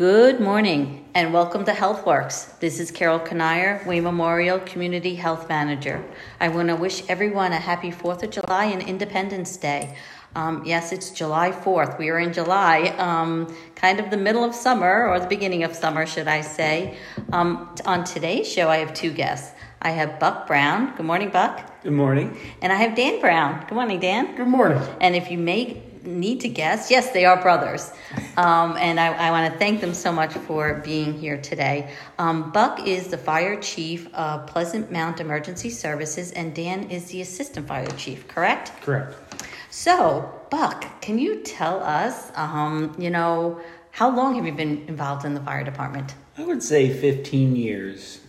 Good morning and welcome to HealthWorks. This is Carol Kanier, Wayne Memorial Community Health Manager. I want to wish everyone a happy 4th of July and Independence Day. Um, yes, it's July 4th. We are in July, um, kind of the middle of summer, or the beginning of summer, should I say. Um, on today's show, I have two guests. I have Buck Brown. Good morning, Buck. Good morning. And I have Dan Brown. Good morning, Dan. Good morning. And if you may need to guess, yes, they are brothers. Um, and I, I want to thank them so much for being here today. Um, Buck is the fire chief of Pleasant Mount Emergency Services, and Dan is the assistant fire chief, correct? Correct. So, Buck, can you tell us, um, you know, how long have you been involved in the fire department? I would say 15 years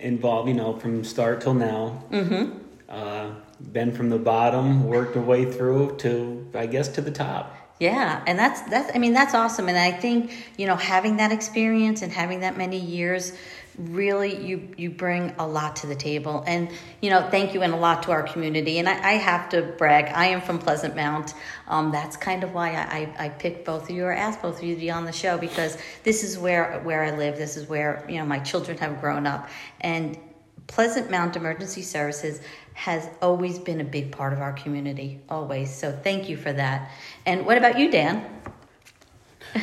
involved, you know, from start till now. Mm-hmm. Uh, been from the bottom, worked our way through to, I guess, to the top. Yeah, and that's that's I mean that's awesome, and I think you know having that experience and having that many years really you you bring a lot to the table and you know thank you and a lot to our community and i, I have to brag i am from pleasant mount um, that's kind of why I, I, I picked both of you or asked both of you to be on the show because this is where where i live this is where you know my children have grown up and pleasant mount emergency services has always been a big part of our community, always. So thank you for that. And what about you, Dan?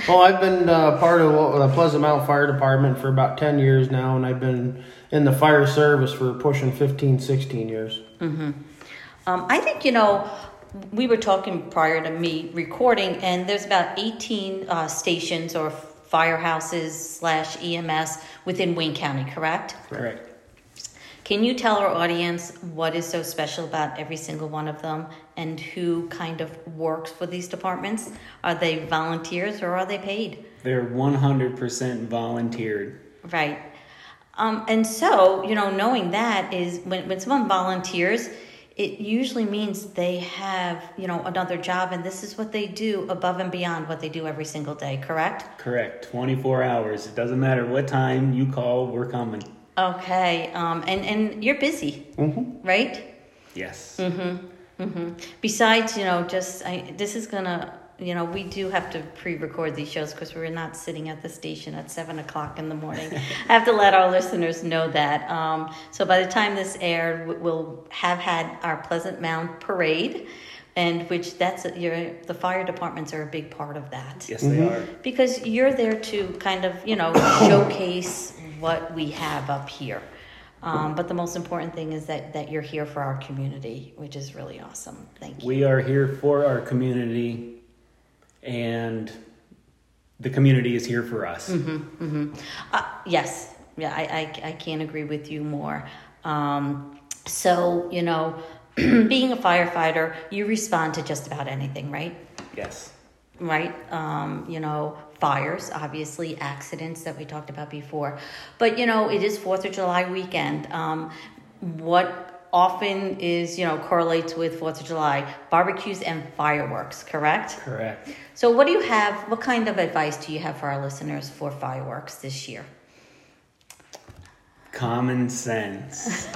well, I've been uh, part of the Pleasant Mount Fire Department for about 10 years now, and I've been in the fire service for pushing 15, 16 years. Mm-hmm. Um, I think, you know, we were talking prior to me recording, and there's about 18 uh, stations or firehouses slash EMS within Wayne County, correct? Correct. Can you tell our audience what is so special about every single one of them and who kind of works for these departments? Are they volunteers or are they paid? They're 100% volunteered. Right. Um, and so, you know, knowing that is when, when someone volunteers, it usually means they have, you know, another job and this is what they do above and beyond what they do every single day, correct? Correct. 24 hours. It doesn't matter what time you call, we're coming. Okay, um, and and you're busy, mm-hmm. right? Yes. Mm-hmm. Mm-hmm. Besides, you know, just I, this is gonna, you know, we do have to pre-record these shows because we're not sitting at the station at seven o'clock in the morning. I have to let our listeners know that. Um, so by the time this aired, we'll have had our Pleasant Mount parade and which that's your the fire departments are a big part of that. Yes, they mm-hmm. are. Because you're there to kind of you know showcase what we have up here. Um, but the most important thing is that, that you're here for our community, which is really awesome. Thank you. We are here for our community, and the community is here for us. Mm-hmm, mm-hmm. Uh, yes, yeah, I, I, I, can't agree with you more. Um, so, you know, being a firefighter, you respond to just about anything, right? Yes. Right? Um, you know, fires, obviously, accidents that we talked about before. But, you know, it is 4th of July weekend. Um, what often is, you know, correlates with 4th of July barbecues and fireworks, correct? Correct. So, what do you have? What kind of advice do you have for our listeners for fireworks this year? Common sense.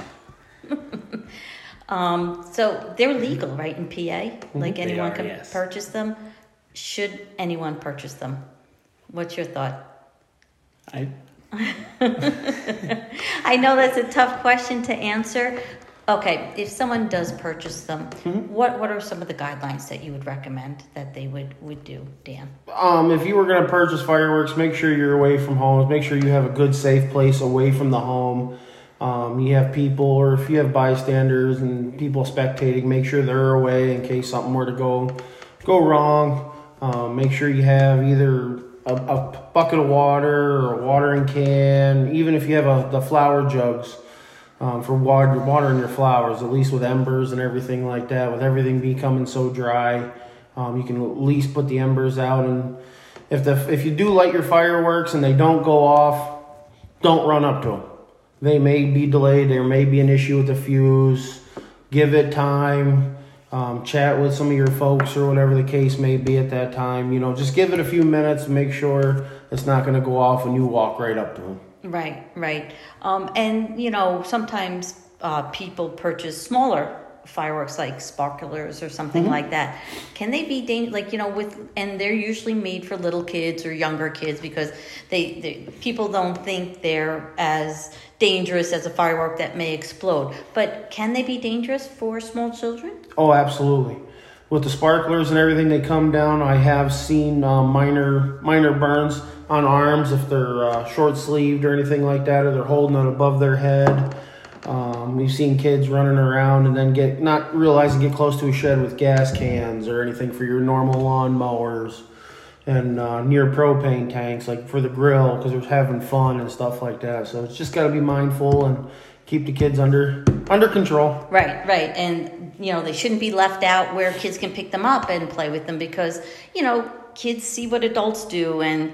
um, so they're legal, right, in PA? Like anyone are, can yes. purchase them. Should anyone purchase them? What's your thought? I I know that's a tough question to answer. Okay, if someone does purchase them, mm-hmm. what what are some of the guidelines that you would recommend that they would would do, Dan? Um, if you were going to purchase fireworks, make sure you're away from homes. Make sure you have a good, safe place away from the home. Um, you have people, or if you have bystanders and people spectating, make sure they're away in case something were to go go wrong. Um, make sure you have either a, a, bucket of water or a watering can, even if you have a, the flower jugs um, for water, watering your flowers, at least with embers and everything like that, with everything becoming so dry, um, you can at least put the embers out. And if, the, if you do light your fireworks and they don't go off, don't run up to them. They may be delayed, there may be an issue with the fuse. Give it time um, chat with some of your folks or whatever the case may be at that time. You know, just give it a few minutes, make sure it's not going to go off when you walk right up to them. Right, right. Um, and, you know, sometimes uh, people purchase smaller fireworks like sparklers or something like that, can they be dangerous? Like you know, with and they're usually made for little kids or younger kids because they, they people don't think they're as dangerous as a firework that may explode. But can they be dangerous for small children? Oh, absolutely. With the sparklers and everything, they come down. I have seen uh, minor minor burns on arms if they're uh, short sleeved or anything like that, or they're holding it above their head. Um, we've seen kids running around and then get not realizing get close to a shed with gas cans or anything for your normal lawn mowers and uh, near propane tanks like for the grill because they're having fun and stuff like that. So it's just got to be mindful and keep the kids under under control. Right, right. And, you know, they shouldn't be left out where kids can pick them up and play with them because, you know, kids see what adults do and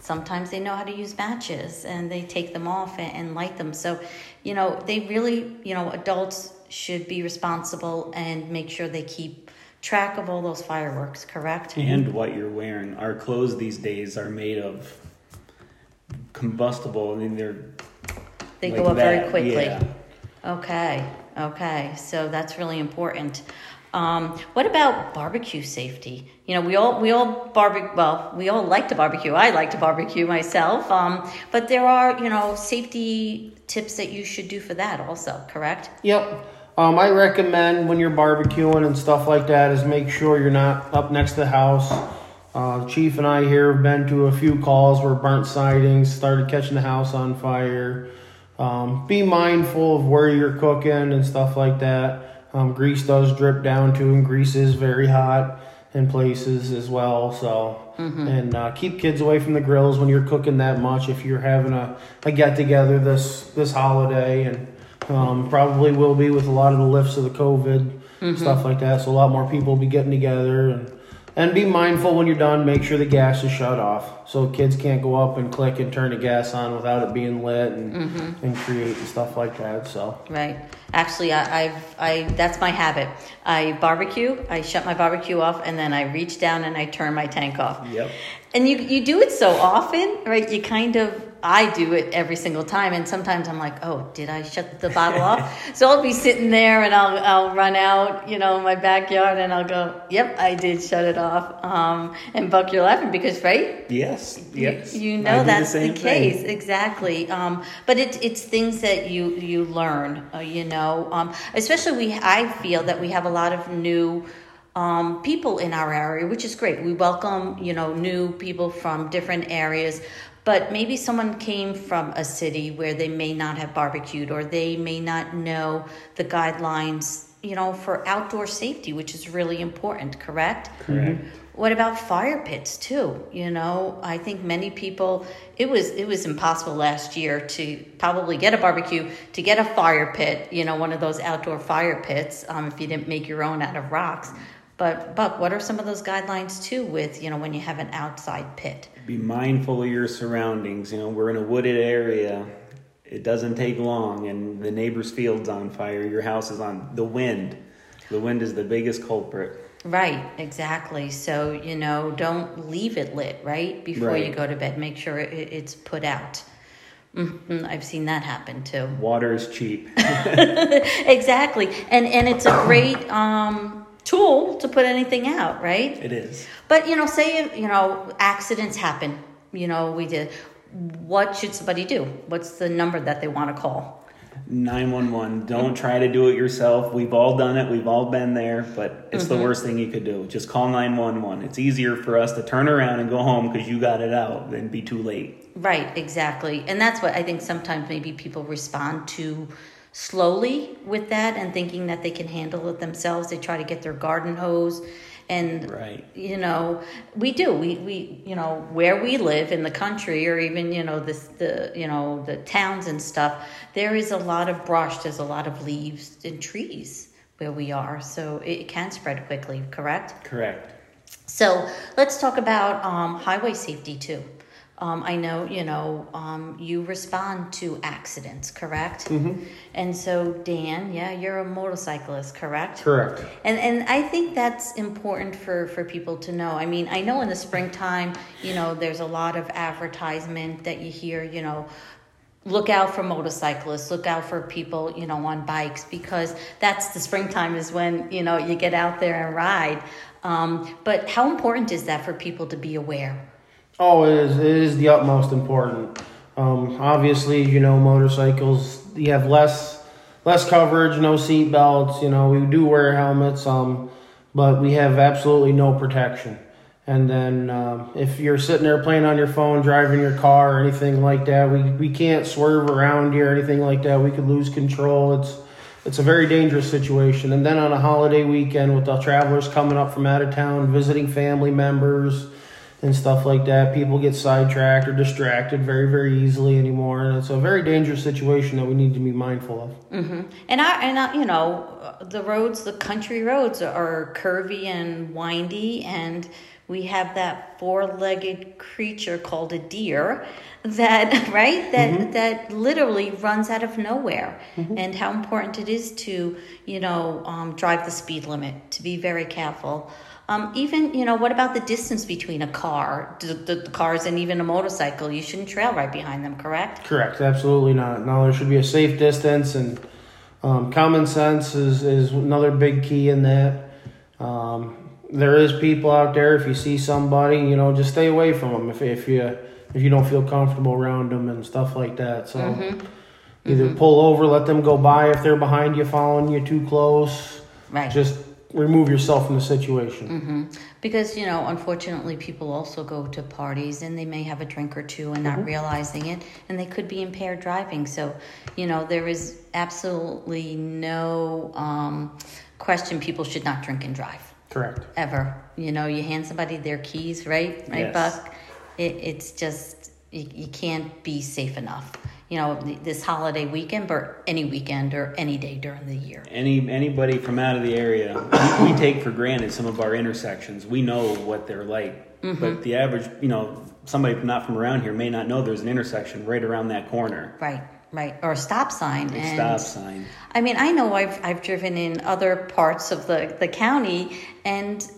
sometimes they know how to use matches and they take them off and, and light them. So, you know, they really, you know, adults should be responsible and make sure they keep track of all those fireworks, correct? And what you're wearing. Our clothes these days are made of combustible. I mean, they're They like go up very quickly. yeah. Okay, okay. So that's really important. Um, what about barbecue safety? You know, we all we all barbecue. Well, we all like to barbecue. I like to barbecue myself. Um, but there are you know safety tips that you should do for that also. Correct? Yep. Um, I recommend when you're barbecuing and stuff like that is make sure you're not up next to the house. Uh, Chief and I here have been to a few calls where burnt sightings started catching the house on fire. Um, be mindful of where you're cooking and stuff like that. Um, grease does drip down too, and grease is very hot in places as well. So, and uh, keep kids away from the grills when you're cooking that much. If you're having a, a get together this this holiday, and um, probably will be with a lot of the lifts of the COVID stuff like that. So a lot more people will be getting together and. And be mindful when you're done. Make sure the gas is shut off, so kids can't go up and click and turn the gas on without it being lit and mm-hmm. and create and stuff like that. So Right. Actually, I, I've I that's my habit. I barbecue. I shut my barbecue off, and then I reach down and I turn my tank off. Yep. And you you do it so often, right? You kind of I do it every single time, and sometimes I'm like, oh, did I shut the bottle off? So I'll be sitting there, and I'll I'll run out, you know, in my backyard, and I'll go, yep, I did shut it off. Um, and Buck, you're laughing because, right? Yes. Yes. You, I know that's the, same case thing. exactly. Um, but it, it's things that you you learn. Uh, you know, um, especially we. I feel that we have a lot of new um, people in our area, which is great. We welcome you know new people from different areas. But maybe someone came from a city where they may not have barbecued, or they may not know the guidelines, you know, for outdoor safety, which is really important. Correct. Correct. What about fire pits too? You know, I think many people it was it was impossible last year to probably get a barbecue, to get a fire pit, you know, one of those outdoor fire pits, um, if you didn't make your own out of rocks. But Buck, what are some of those guidelines too with, you know, when you have an outside pit? Be mindful of your surroundings. You know, we're in a wooded area. It doesn't take long, and the neighbor's field's on fire. Your house is on the wind. The wind is the biggest culprit. Right, exactly. So, you know, don't leave it lit, right? Before you go to bed, make sure it, it's put out. hmm I've seen that happen too. Water is cheap. exactly and and it's a great um tool to put anything out right It is. but you know say you know accidents happen you know we did what should somebody do what's the number that they want to call 911. Don't try to do it yourself. We've all done it. We've all been there, but it's Mm-hmm. the worst thing you could do. Just call 911. It's easier for us to turn around and go home because you got it out than be too late. right exactly and that's what i think sometimes maybe people respond too slowly with that and thinking that they can handle it themselves. They try to get their garden hose and Right. you know we do. We we you know where we live in the country or even you know this the you know the towns and stuff there is a lot of brush there's a lot of leaves and trees where we are. So it can spread quickly correct? Correct. so let's talk about um, highway safety too um, I know, you know, um, you respond to accidents, correct? Mm-hmm. And so, Dan, yeah, you're a motorcyclist, correct? correct. And and I think that's important for for people to know. I mean, I know in the springtime, you know, there's a lot of advertisement that you hear, you know, look out for motorcyclists look out for people you know on bikes because that's the springtime is when you know you get out there and ride um, but how important is that for people to be aware Oh, it is. It is the utmost important. Um, obviously, you know, motorcycles you have less less coverage, no seat belts. You know, we do wear helmets, um, but we have absolutely no protection. And then um, if you're sitting there playing on your phone, driving your car, or anything like that, we, we can't swerve around here, or anything like that. We could lose control. It's it's a very dangerous situation. And then on a holiday weekend with the travelers coming up from out of town, visiting family members and stuff like that. People get sidetracked or distracted very, very easily anymore, and it's a very dangerous situation that we need to be mindful of. Mm-hmm. And I and I, you know, the roads, the country roads are curvy and windy, and we have that four-legged creature called a deer that right that mm-hmm. that literally runs out of nowhere mm-hmm. and how important it is to you know um, drive the speed limit to be very careful um, even, you know, what about the distance between a car, the, the, cars, and even a motorcycle? You shouldn't trail right behind them, correct? Correct, absolutely not. No, there should be a safe distance, and um, common sense is, is another big key in that. Um, there is people out there. If you see somebody, you know, just stay away from them. If if you if you don't feel comfortable around them and stuff like that. So mm-hmm. either mm-hmm. pull over, let them go by if they're behind you, following you too close. Right. Just remove yourself from the situation. Mm-hmm. Because, you know, unfortunately, people also go to parties and they may have a drink or two and not mm-hmm. realizing it, and they could be impaired driving. So, you know, there is absolutely no um, question people should not drink and drive. Correct. Ever. You know, you hand somebody their keys, right? Right, yes. Buck? It, it's just, you, you can't be safe enough you know this holiday weekend but any weekend or any day during the year. Any anybody from out of the area we, we take for granted some of our intersections. We know what they're like. Mm-hmm. but the average you know somebody not from around here may not know there's an intersection right around that corner. Right right. Or a stop sign. A stop sign. I mean i know i've i've driven in other parts of the the county and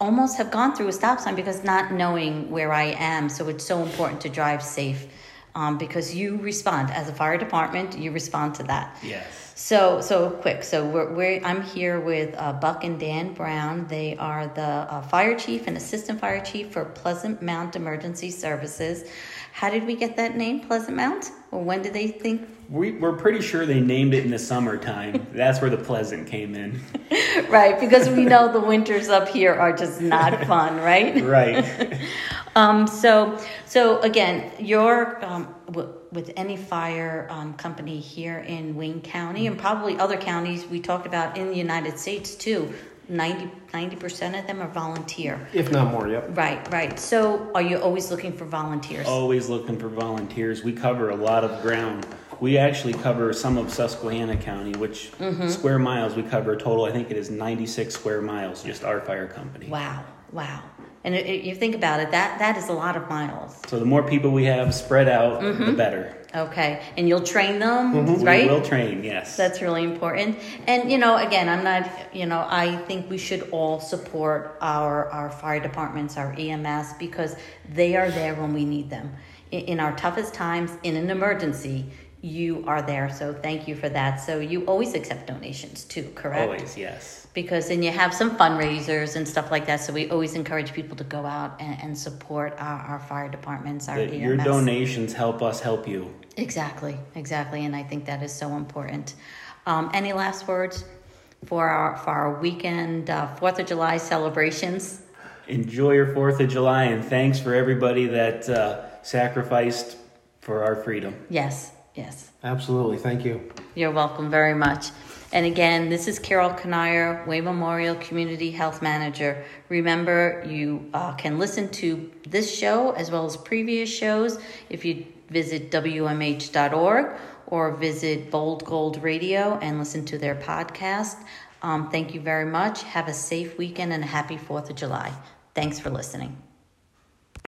almost have gone through a stop sign because not knowing where i am. So it's so important to drive safe um, because you respond as a fire department. You respond to that. Yes. So so quick. So we're, we're I'm here with uh, Buck and Dan Brown. They are the uh, fire chief and assistant fire chief for Pleasant Mount Emergency Services. How did we get that name, Pleasant Mount? Or when did they think? We, we're pretty sure they named it in the summertime. That's where the pleasant came in. right, because we know the winters up here are just not fun, right? right. Um, so, so again, you're um, w- with any fire um, company here in Wayne County and probably other counties we talked about in the United States too. 90 percent of them are volunteer. If not more, yep. Right, right. So, are you always looking for volunteers? Always looking for volunteers. We cover a lot of ground. We actually cover some of Susquehanna County, which mm-hmm. square miles we cover a total. I think it is 96 square miles. Just our fire company. Wow, wow. And it, it, you think about it, that that is a lot of miles. So the more people we have spread out, mm-hmm. the better. Okay, and you'll train them, mm-hmm. right? We will train, yes. That's really important. And you know, again, I'm not. You know, I think we should all support our our fire departments, our EMS, because they are there when we need them. In, in our toughest times, in an emergency, you are there. So thank you for that. So you always accept donations too, correct? Always, yes because then you have some fundraisers and stuff like that. So we always encourage people to go out and, and support our, our, fire departments, our the, Your donations help us help you. Exactly, exactly, and I think that is so important. Um, any last words for our for our weekend uh, Fourth of July celebrations? Enjoy your Fourth of July, and thanks for everybody that uh, sacrificed for our freedom. Yes, yes. Absolutely, thank you. You're welcome very much. And again, this is Carol Kanier, Wayne Memorial Community Health Manager. Remember, you uh, can listen to this show as well as previous shows if you visit WMH.org or visit Bold Gold Radio and listen to their podcast. Um, thank you very much. Have a safe weekend and a happy 4th of July. Thanks for listening.